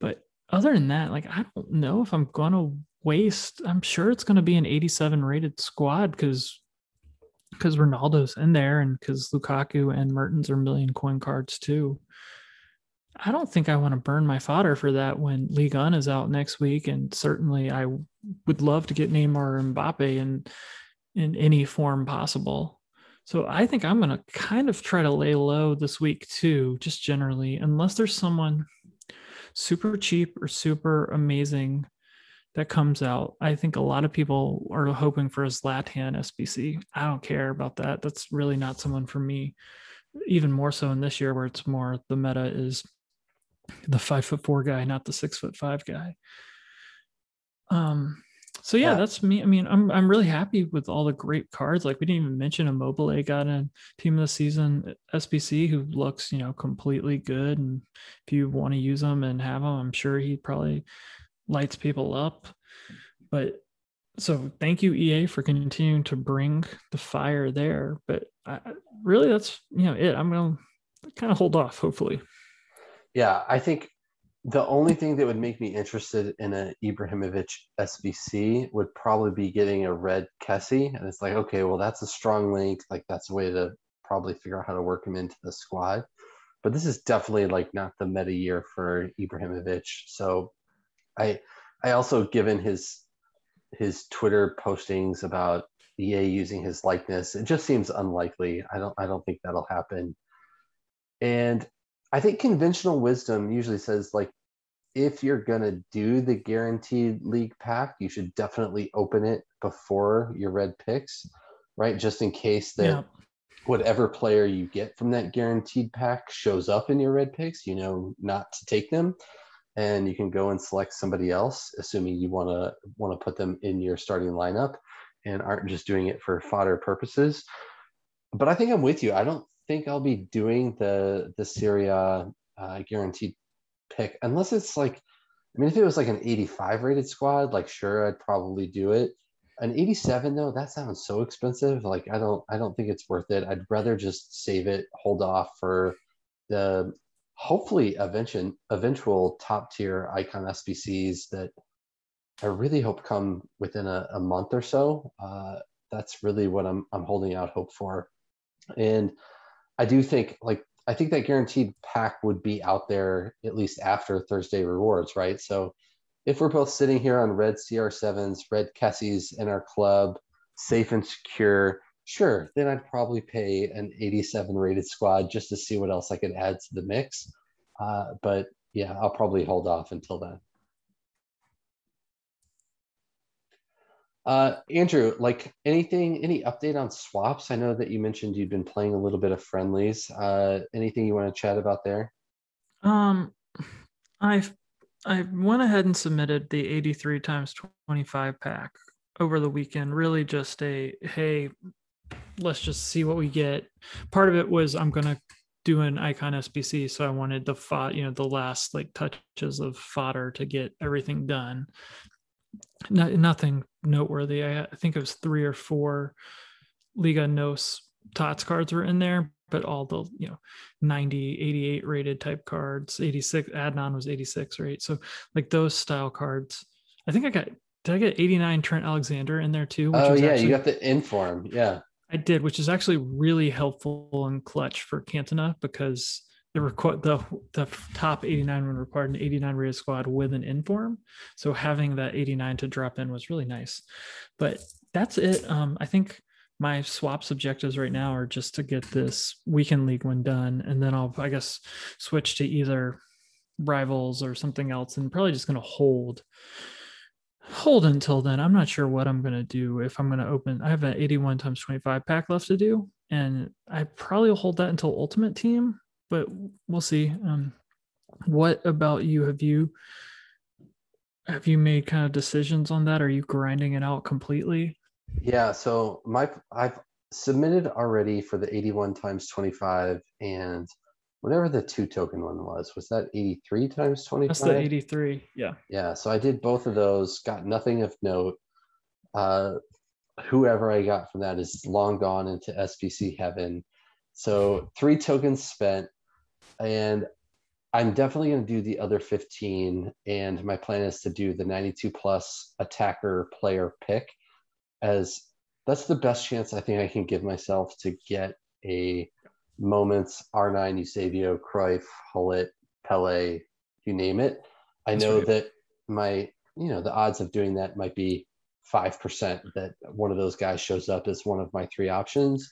But other than that, like, I don't know if I'm going to waste, I'm sure it's going to be an 87 rated squad because because Ronaldo's in there and because Lukaku and Mertens are million coin cards too. I don't think I want to burn my fodder for that when Ligue 1 is out next week. And certainly I would love to get Neymar and Mbappe in, in any form possible. So I think I'm going to kind of try to lay low this week too, just generally, unless there's someone super cheap or super amazing that comes out. I think a lot of people are hoping for a Zlatan SBC. I don't care about that. That's really not someone for me. Even more so in this year where it's more the meta is the five foot four guy, not the six foot five guy. Um, so yeah, yeah, that's me. I mean, I'm I'm really happy with all the great cards. Like we didn't even mention Immobile got a team of the season SBC who looks, you know, completely good. And if you want to use them and have them, I'm sure he probably lights people up. But so thank you EA for continuing to bring the fire there. But I, really, that's you know it. I'm gonna kind of hold off. Hopefully. Yeah, I think the only thing that would make me interested in an Ibrahimovic SBC would probably be getting a red Kessie, and it's like, okay, well, that's a strong link. Like that's a way to probably figure out how to work him into the squad. But this is definitely like not the meta year for Ibrahimovic. So I I also given his his Twitter postings about EA using his likeness, it just seems unlikely. I don't I don't think that'll happen. And I think conventional wisdom usually says like if you're gonna do the guaranteed league pack, you should definitely open it before your red picks, right? Just in case that yeah. whatever player you get from that guaranteed pack shows up in your red picks, you know not to take them and you can go and select somebody else, assuming you want to want to put them in your starting lineup and aren't just doing it for fodder purposes. But I think I'm with you. I don't think I'll be doing the the Serie A uh, guaranteed pick unless it's like, I mean, if it was like an 85 rated squad, like sure, I'd probably do it. An 87 though, that sounds so expensive. Like I don't, I don't think it's worth it. I'd rather just save it, hold off for the hopefully eventual eventual top tier icon SBCs that I really hope come within a, a month or so. Uh, that's really what I'm I'm holding out hope for, and I do think like I think that guaranteed pack would be out there at least after Thursday rewards, right? So if we're both sitting here on red CR7s, red Kessies in our club, safe and secure, sure, then I'd probably pay an 87 rated squad just to see what else I could add to the mix. Uh, but yeah, I'll probably hold off until then. Uh, Andrew, like anything, any update on swaps? I know that you mentioned you've been playing a little bit of friendlies. Uh, anything you want to chat about there? Um, I've I went ahead and submitted the 83 times 25 pack over the weekend. Really, just a hey, let's just see what we get. Part of it was I'm going to do an icon SBC, so I wanted the fod, you know, the last like touches of fodder to get everything done. No, nothing noteworthy. I, I think it was three or four Liga Nos Tots cards were in there, but all the you know 90, 88 rated type cards, 86 Adnan was 86, right? So like those style cards. I think I got did I get 89 Trent Alexander in there too? oh yeah, actually, you got the inform. Yeah. I did, which is actually really helpful and clutch for Cantona because the requ- the the top 89 when required an 89 rated squad with an inform. So having that 89 to drop in was really nice. But that's it. Um, I think my swaps objectives right now are just to get this weekend league one done, and then I'll I guess switch to either rivals or something else and probably just going to hold hold until then. I'm not sure what i'm going to do if i'm going to open i have an 81 times 25 pack left to do and i probably will hold that until ultimate team but we'll see. Um what about you? Have you have you made kind of decisions on that? Are you grinding it out completely? Yeah so my i've submitted already for the 81 times 25 and whatever the two token one was was that 83 times 25 that's the 83 yeah. Yeah so i did both of those got nothing of note. Uh whoever i got from that is long gone into SBC heaven. So three tokens spent and i'm definitely going to do the other 15 and my plan is to do the 92 plus attacker player pick as that's the best chance i think i can give myself to get a moments, R9, Eusebio, Cruyff, Gullit, Pele, you name it. I That's know right. that my, you know, the odds of doing that might be 5% that one of those guys shows up as one of my three options.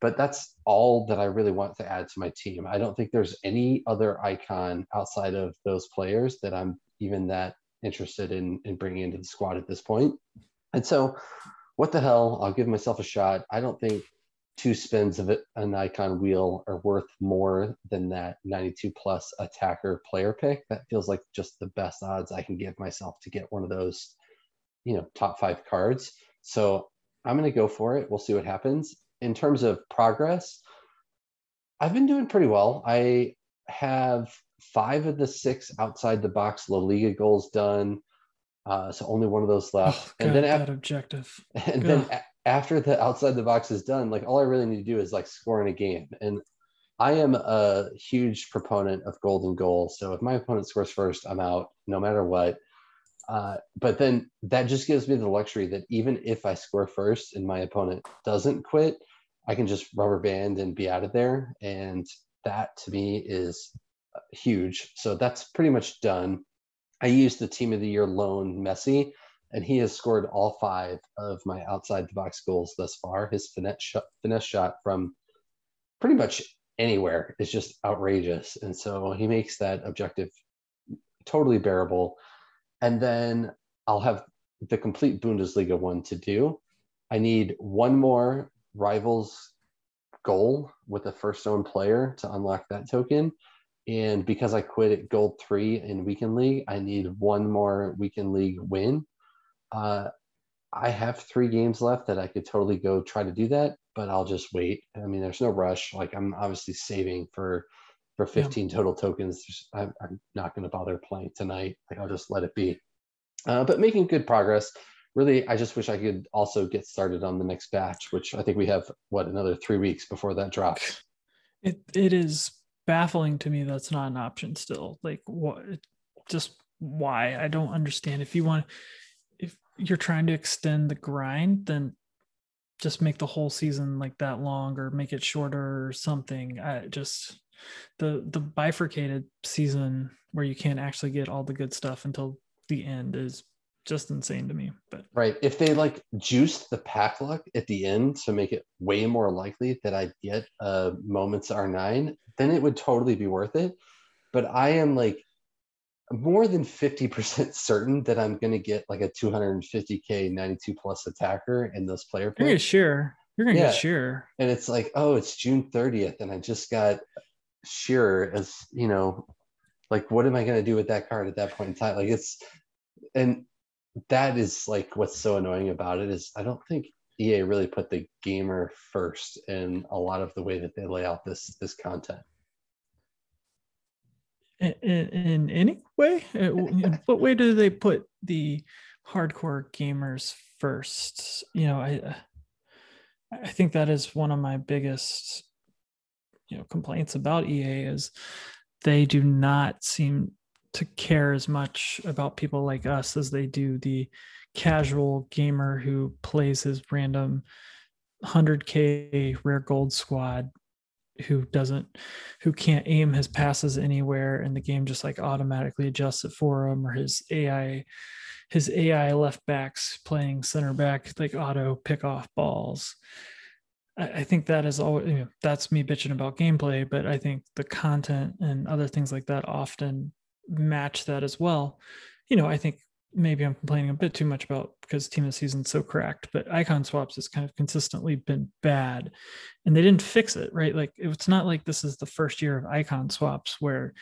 But that's all that I really want to add to my team. I don't think there's any other icon outside of those players that I'm even that interested in, in bringing into the squad at this point. And so, what the hell? I'll give myself a shot. I don't think two spins of an icon wheel are worth more than that 92 plus attacker player pick. That feels like just the best odds I can give myself to get one of those, you know, top five cards. So I'm going to go for it. We'll see what happens. In terms of progress, I've been doing pretty well. I have five of the six outside the box La Liga goals done. Uh, so only one of those left. Oh, God, and then that objective. And then after the outside the box is done, like all I really need to do is like score in a game. And I am a huge proponent of golden goal. So if my opponent scores first, I'm out no matter what. Uh, but then that just gives me the luxury that even if I score first and my opponent doesn't quit, I can just rubber band and be out of there. And that to me is huge. So that's pretty much done. I used the team of the year loan Messi and he has scored all five of my outside the box goals thus far. His finesse shot, finesse shot from pretty much anywhere is just outrageous, and so he makes that objective totally bearable. And then I'll have the complete Bundesliga one to do. I need one more rivals goal with a first own player to unlock that token. And because I quit at gold three in weekend league, I need one more weekend league win uh, I have three games left that I could totally go try to do that, but I'll just wait. I mean, there's no rush. Like I'm obviously saving for for 15 yeah. total tokens. I'm, I'm not going to bother playing tonight. Like I'll just let it be. Uh, but making good progress. Really, I just wish I could also get started on the next batch, which I think we have what another three weeks before that drops. It it is baffling to me that's not an option still. Like what? Just why? I don't understand. If you want you're trying to extend the grind, then just make the whole season like that long or make it shorter or something. I just the the bifurcated season where you can't actually get all the good stuff until the end is just insane to me. But right, if they like juiced the pack luck at the end to make it way more likely that I get uh moments R nine, then it would totally be worth it. But I am like more than 50% certain that I'm going to get like a 250k 92 plus attacker in those player picks. You're gonna sure. You're gonna yeah. get sure. And it's like, oh, it's June 30th, and I just got sure as you know, like what am I gonna do with that card at that point in time? Like it's and that is like what's so annoying about it is I don't think EA really put the gamer first in a lot of the way that they lay out this this content in, in any way? Uh, in what way do they put the hardcore gamers first? You know, I uh, I think that is one of my biggest you know complaints about EA is they do not seem to care as much about people like us as they do the casual gamer who plays his random 100k rare gold squad who doesn't who can't aim his passes anywhere and the game just like automatically adjusts it for him or his ai his ai left backs playing center back like auto pick off balls I, I think that is all you know, that's me bitching about gameplay but i think the content and other things like that often match that as well. You know, I think maybe I'm complaining a bit too much about because team of the season's so cracked, but icon swaps has kind of consistently been bad and they didn't fix it, right? Like it's not like this is the first year of icon swaps where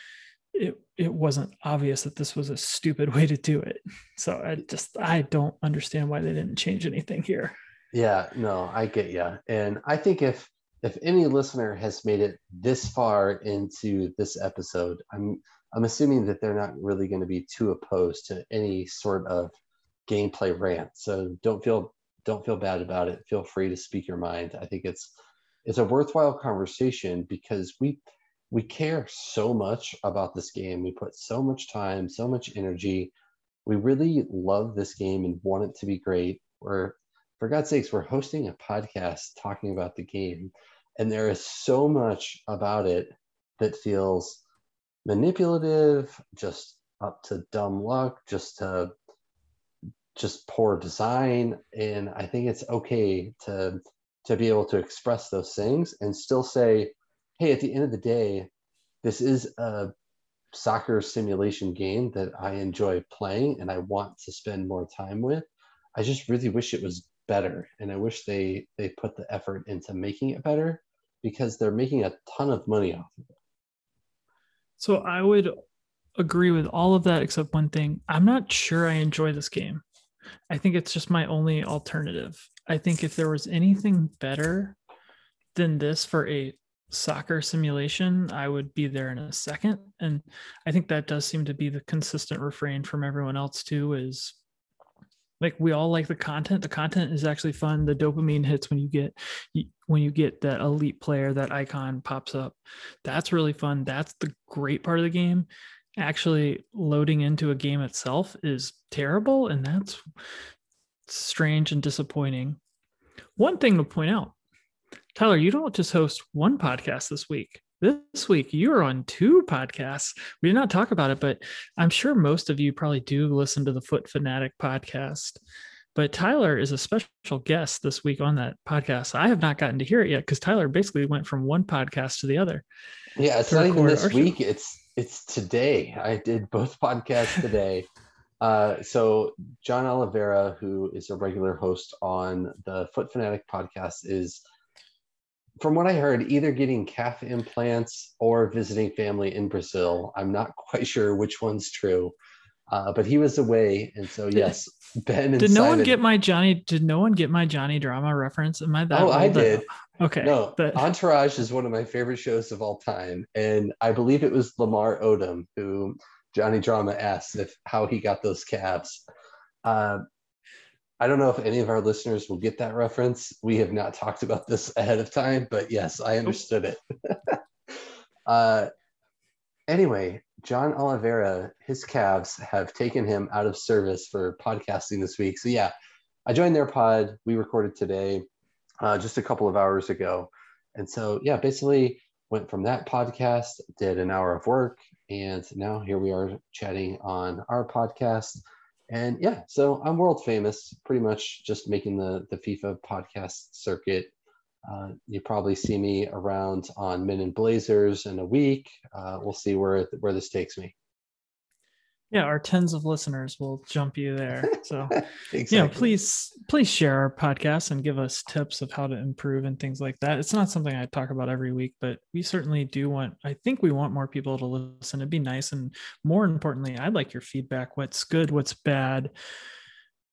it it wasn't obvious that this was a stupid way to do it. So I just I don't understand why they didn't change anything here. Yeah, no, I get you. And I think if if any listener has made it this far into this episode, I'm I'm assuming that they're not really going to be too opposed to any sort of gameplay rant. So don't feel don't feel bad about it. Feel free to speak your mind. I think it's it's a worthwhile conversation because we we care so much about this game. We put so much time, so much energy. We really love this game and want it to be great. We're for God's sakes, we're hosting a podcast talking about the game. And there is so much about it that feels manipulative, just up to dumb luck, just to just poor design. And I think it's okay to to be able to express those things and still say, hey, at the end of the day, this is a soccer simulation game that I enjoy playing and I want to spend more time with. I just really wish it was better and I wish they they put the effort into making it better because they're making a ton of money off of it. So I would agree with all of that except one thing. I'm not sure I enjoy this game. I think it's just my only alternative. I think if there was anything better than this for a soccer simulation, I would be there in a second. And I think that does seem to be the consistent refrain from everyone else too is like we all like the content. The content is actually fun. The dopamine hits when you get when you get that elite player that icon pops up. That's really fun. That's the great part of the game. Actually loading into a game itself is terrible and that's strange and disappointing. One thing to point out. Tyler you don't just host one podcast this week this week you are on two podcasts. We did not talk about it, but I'm sure most of you probably do listen to the Foot Fanatic podcast. But Tyler is a special guest this week on that podcast. I have not gotten to hear it yet because Tyler basically went from one podcast to the other. Yeah, it's not even this week. Show. It's it's today. I did both podcasts today. Uh, so John Oliveira, who is a regular host on the Foot Fanatic podcast, is from what I heard, either getting calf implants or visiting family in Brazil. I'm not quite sure which one's true, uh, but he was away, and so yes, Ben. did no Simon, one get my Johnny? Did no one get my Johnny drama reference? Am I that? Oh, I did. Okay. No, but... Entourage is one of my favorite shows of all time, and I believe it was Lamar Odom who Johnny Drama asked if how he got those calves. Uh, I don't know if any of our listeners will get that reference. We have not talked about this ahead of time, but yes, I understood it. uh, anyway, John Oliveira, his calves have taken him out of service for podcasting this week. So yeah, I joined their pod. We recorded today, uh, just a couple of hours ago, and so yeah, basically went from that podcast, did an hour of work, and now here we are chatting on our podcast and yeah, so I'm world famous, pretty much just making the the FIFA podcast circuit. Uh, you probably see me around on Men in Blazers in a week. Uh, we'll see where where this takes me yeah our tens of listeners will jump you there. So exactly. you know please please share our podcast and give us tips of how to improve and things like that. It's not something i talk about every week but we certainly do want i think we want more people to listen. It'd be nice. And more importantly i'd like your feedback. What's good what's bad?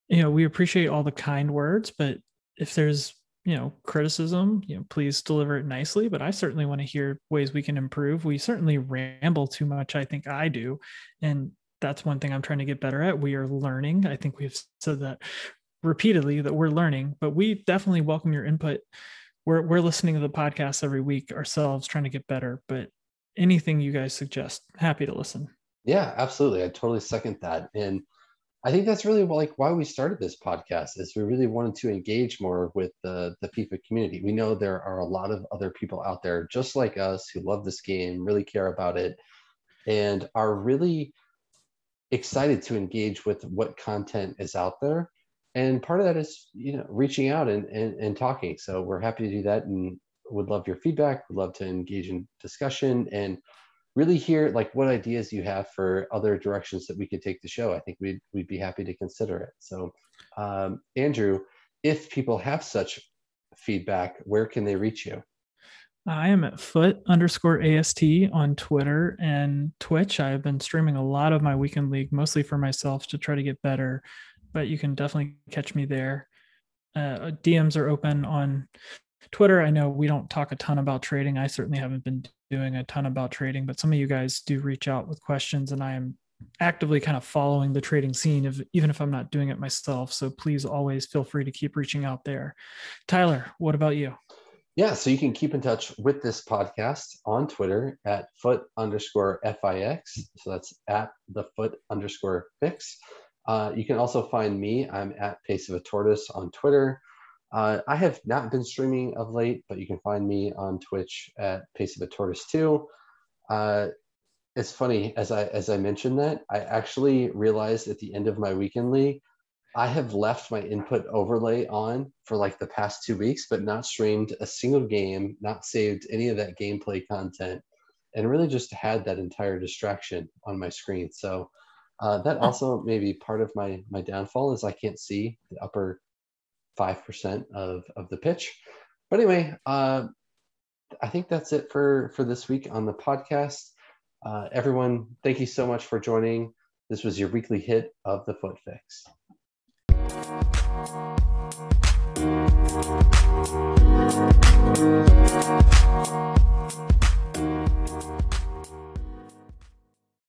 You know we appreciate all the kind words but if there's you know criticism you know please deliver it nicely. But i certainly want to hear ways we can improve. We certainly ramble too much i think i do. And that's one thing I'm trying to get better at. We are learning. I think we've said that repeatedly that we're learning, but we definitely welcome your input. We're we're listening to the podcast every week ourselves, trying to get better. But anything you guys suggest, happy to listen. Yeah, absolutely. I totally second that. And I think that's really like why we started this podcast is we really wanted to engage more with the, the FIFA community. We know there are a lot of other people out there just like us who love this game, really care about it, and are really excited to engage with what content is out there and part of that is you know reaching out and, and, and talking so we're happy to do that and would love your feedback would love to engage in discussion and really hear like what ideas you have for other directions that we could take the show. I think we'd we'd be happy to consider it. So, um, Andrew, if people have such feedback, where can they reach you? I am at foot underscore AST on Twitter and Twitch. I've been streaming a lot of my weekend league, mostly for myself to try to get better, but you can definitely catch me there. Uh, DMs are open on Twitter. I know we don't talk a ton about trading. I certainly haven't been doing a ton about trading, but some of you guys do reach out with questions, and I am actively kind of following the trading scene, if, even if I'm not doing it myself. So please always feel free to keep reaching out there. Tyler, what about you? Yeah, so you can keep in touch with this podcast on Twitter at foot underscore FIX. So that's at the foot underscore fix. Uh, you can also find me. I'm at Pace of a Tortoise on Twitter. Uh, I have not been streaming of late, but you can find me on Twitch at Pace of a Tortoise too. Uh, it's funny as I as I mentioned that I actually realized at the end of my weekend league, I have left my input overlay on for like the past two weeks, but not streamed a single game, not saved any of that gameplay content, and really just had that entire distraction on my screen. So uh, that also may be part of my my downfall is I can't see the upper five percent of of the pitch. But anyway, uh, I think that's it for for this week on the podcast. Uh, everyone, thank you so much for joining. This was your weekly hit of the Foot Fix. Oh,